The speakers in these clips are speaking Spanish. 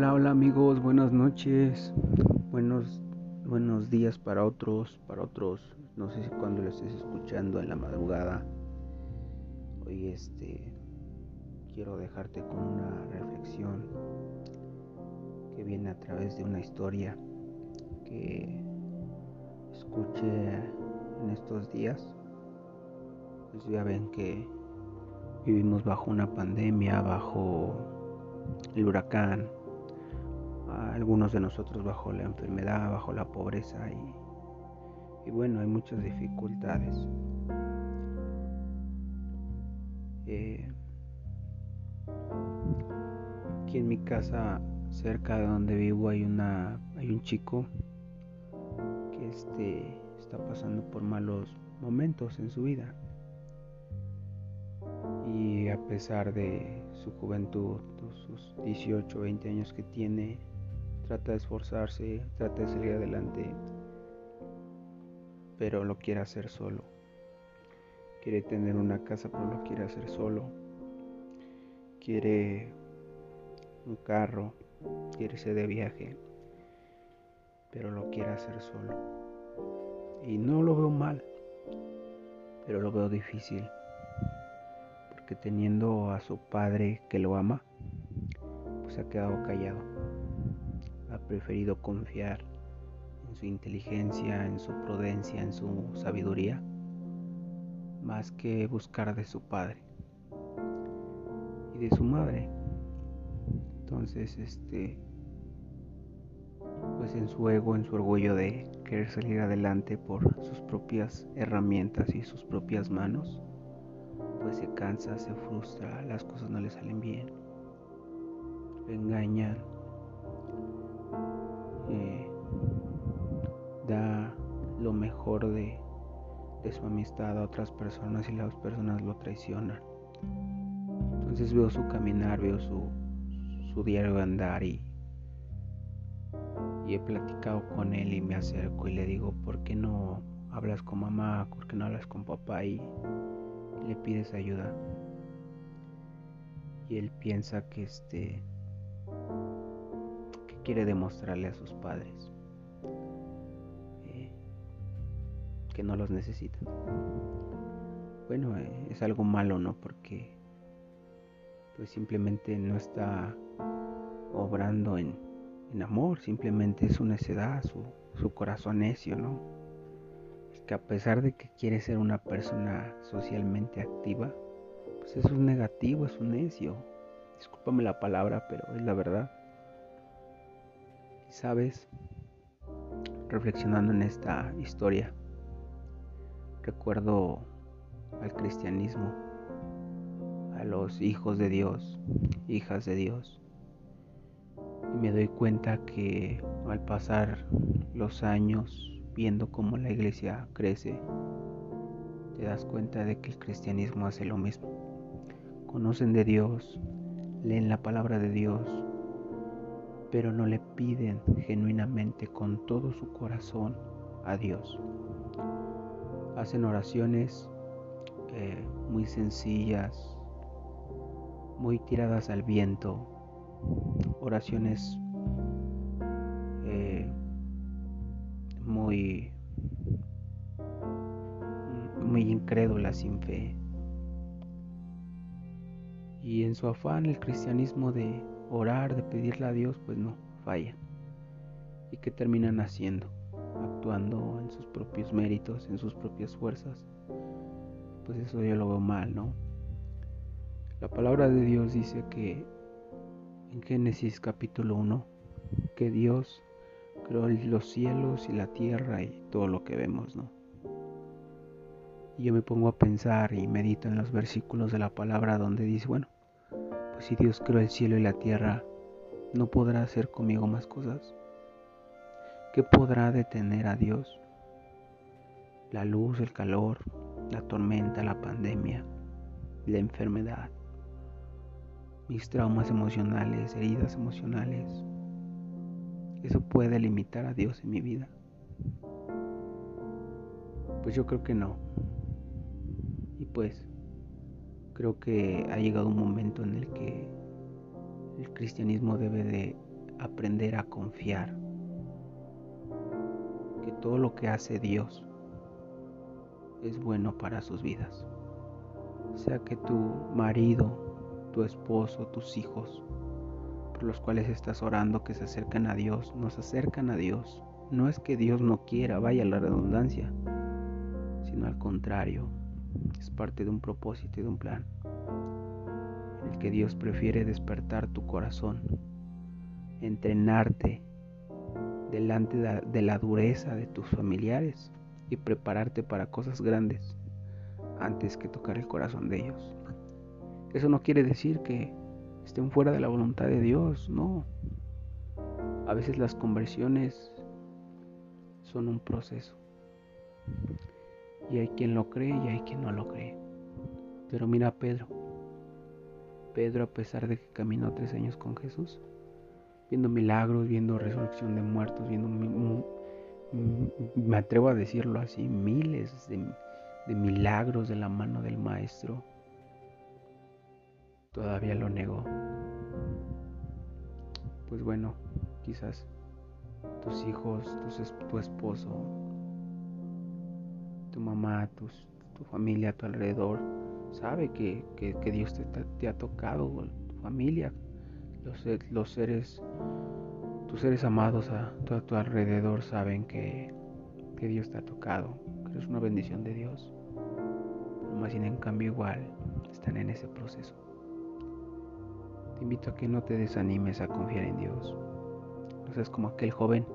Hola, hola amigos, buenas noches, buenos, buenos días para otros, para otros, no sé si cuando lo estés escuchando en la madrugada. Hoy este quiero dejarte con una reflexión que viene a través de una historia que escuché en estos días. Pues ya ven que vivimos bajo una pandemia, bajo el huracán, algunos de nosotros bajo la enfermedad, bajo la pobreza y, bueno, hay muchas dificultades. Eh, aquí en mi casa, cerca de donde vivo, hay una, hay un chico que este, está pasando por malos momentos en su vida. Y a pesar de su juventud, sus 18 20 años que tiene, trata de esforzarse, trata de salir adelante, pero lo quiere hacer solo. Quiere tener una casa, pero lo quiere hacer solo. Quiere un carro, quiere irse de viaje, pero lo quiere hacer solo. Y no lo veo mal, pero lo veo difícil, porque teniendo a su padre que lo ama, pues ha quedado callado preferido confiar en su inteligencia, en su prudencia, en su sabiduría, más que buscar de su padre y de su madre. Entonces, este, pues en su ego, en su orgullo de querer salir adelante por sus propias herramientas y sus propias manos, pues se cansa, se frustra, las cosas no le salen bien, le engañan, da lo mejor de, su amistad a otras personas y las personas lo traicionan. Entonces veo su caminar, veo su, diario de andar y, he platicado con él y me acerco y le digo, ¿por qué no hablas con mamá? ¿Por qué no hablas con papá? Y, le pides ayuda. Y él piensa que este quiere demostrarle a sus padres. que no los necesitan. Bueno, eh, es algo malo, ¿no? Porque pues simplemente no está obrando en, en amor, simplemente es su necedad, su, su corazón necio, ¿no? Que a pesar de que quiere ser una persona socialmente activa, pues es un negativo, es un necio. Discúlpame la palabra, pero es la verdad. Sabes, reflexionando en esta historia, recuerdo al cristianismo, a los hijos de Dios, hijas de Dios. Y me doy cuenta que al pasar los años viendo cómo la iglesia crece, te das cuenta de que el cristianismo hace lo mismo. Conocen de Dios, leen la palabra de Dios, pero no le piden genuinamente con todo su corazón a Dios hacen oraciones eh, muy sencillas, muy tiradas al viento, oraciones eh, muy, muy incrédulas, sin fe. Y en su afán el cristianismo de orar, de pedirle a Dios, pues no, falla. ¿Y qué terminan haciendo? actuando en sus propios méritos, en sus propias fuerzas, pues eso yo lo veo mal, ¿no? La palabra de Dios dice que en Génesis capítulo 1, que Dios creó los cielos y la tierra y todo lo que vemos, ¿no? Y yo me pongo a pensar y medito en los versículos de la palabra donde dice, bueno, si Dios creó el cielo y la tierra, ¿no podrá hacer conmigo más cosas? ¿Qué podrá detener a Dios? La luz, el calor, la tormenta, la pandemia, la enfermedad, mis traumas emocionales, heridas emocionales. ¿Eso puede limitar a Dios en mi vida? Pues yo creo que no. Y pues creo que ha llegado un momento en el que el cristianismo debe de aprender a confiar que todo lo que hace Dios es bueno para sus vidas. Sea que tu marido, tu esposo, tus hijos, por los cuales estás orando que se acercan a Dios, nos acercan a Dios. No es que Dios no quiera, vaya la redundancia, sino al contrario, es parte de un propósito y de un plan, en el que Dios prefiere despertar tu corazón, entrenarte delante de la dureza de tus familiares y prepararte para cosas grandes antes que tocar el corazón de ellos. Eso no quiere decir que estén fuera de la voluntad de Dios, no. A veces las conversiones son un proceso. Y hay quien lo cree y hay quien no lo cree. Pero mira a Pedro. Pedro, a pesar de que caminó tres años con Jesús, viendo milagros, viendo resurrección de muertos, viendo, me atrevo a decirlo así, miles de, de milagros de la mano del Maestro, todavía lo negó. Pues bueno, quizás tus hijos, tu esposo, tu mamá, tus, tu familia a tu alrededor, sabe que, Dios te, ha tocado, tu familia, los, los, seres, tus seres amados a, a tu alrededor saben que, que Dios te ha tocado, que eres una bendición de Dios. Más sin en cambio igual están en ese proceso. Te invito a que no te desanimes a confiar en Dios. No seas como aquel joven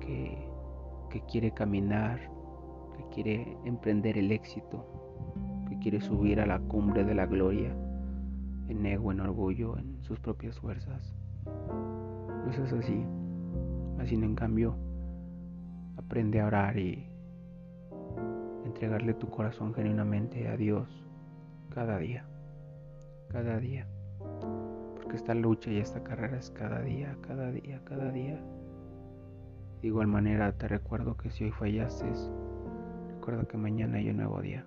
que, que quiere caminar que quiere emprender el éxito, que quiere subir a la cumbre de la gloria, en ego, en orgullo, en sus propias fuerzas. No es así. Así en cambio, aprende a orar y entregarle tu corazón genuinamente a Dios cada día, cada día. Porque esta lucha y esta carrera es cada día, cada día, cada día. De igual manera te recuerdo que si hoy fallaste, recuerda que mañana hay un nuevo día.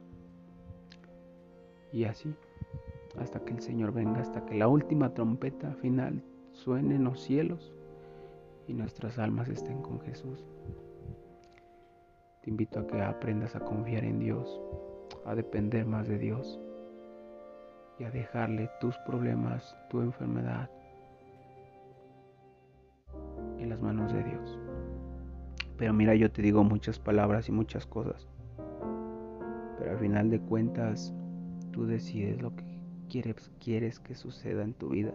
Y así, hasta que el Señor venga, hasta que la última trompeta final suene en los cielos y nuestras almas estén con Jesús. Te invito a que aprendas a confiar en Dios, a depender más de Dios y a dejarle tus problemas, tu enfermedad en las manos de Dios. Pero mira, yo te digo muchas palabras y muchas cosas al final de cuentas tú decides lo que quieres, quieres que suceda en tu vida.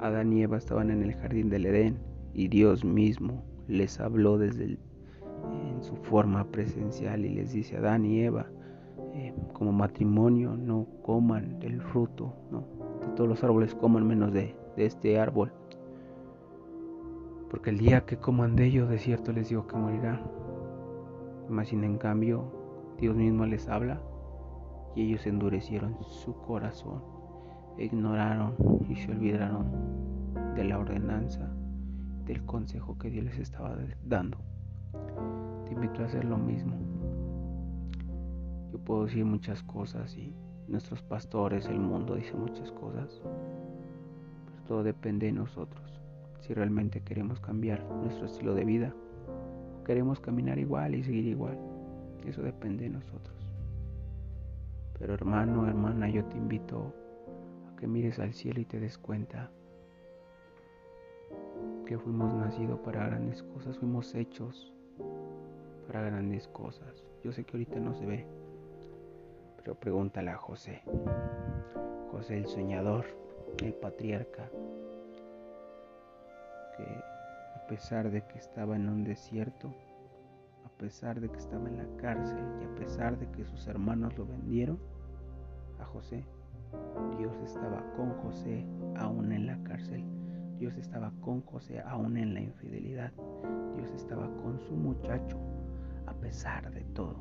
Adán y Eva estaban en el jardín del Edén y Dios mismo les habló desde en su forma presencial y les dice Adán y Eva eh, como matrimonio no coman del fruto, no, de todos los árboles coman menos de, de este árbol. Porque el día que coman de ello, de cierto les digo que morirán. Mas sin en cambio, Dios mismo les habla y ellos endurecieron su corazón, ignoraron y se olvidaron de la ordenanza, del consejo que Dios les estaba dando. Te invito a hacer lo mismo. Yo puedo decir muchas cosas y nuestros pastores, el mundo dice muchas cosas, pero todo depende de nosotros. Si realmente queremos cambiar nuestro estilo de vida, queremos caminar igual y seguir igual. Eso depende de nosotros. Pero hermano, hermana, yo te invito a que mires al cielo y te des cuenta que fuimos nacidos para grandes cosas, fuimos hechos para grandes cosas. Yo sé que ahorita no se ve, pero pregúntale a José. José el soñador, el patriarca, que a pesar de que estaba en un desierto, pesar de que estaba en la cárcel y a pesar de que sus hermanos lo vendieron a José, Dios estaba con José aún en la cárcel. Dios estaba con José aún en la infidelidad. Dios estaba con su muchacho a pesar de todo.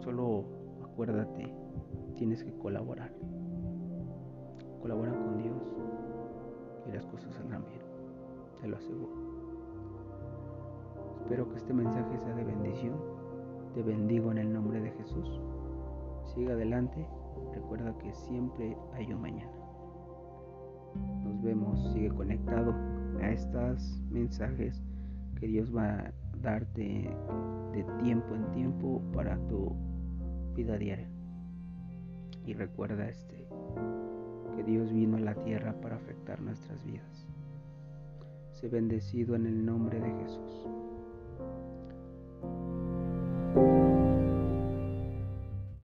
Solo acuérdate, tienes que colaborar. Colabora con Dios y las cosas te lo aseguro. Espero que este mensaje sea de bendición. Te bendigo en el nombre de Jesús. Siga adelante recuerda que siempre hay un mañana. Nos vemos, sigue conectado a estos mensajes que Dios va a darte de tiempo en tiempo para tu vida diaria. Y recuerda este que Dios vino a la tierra para afectar nuestras vidas bendecido en el nombre de Jesús.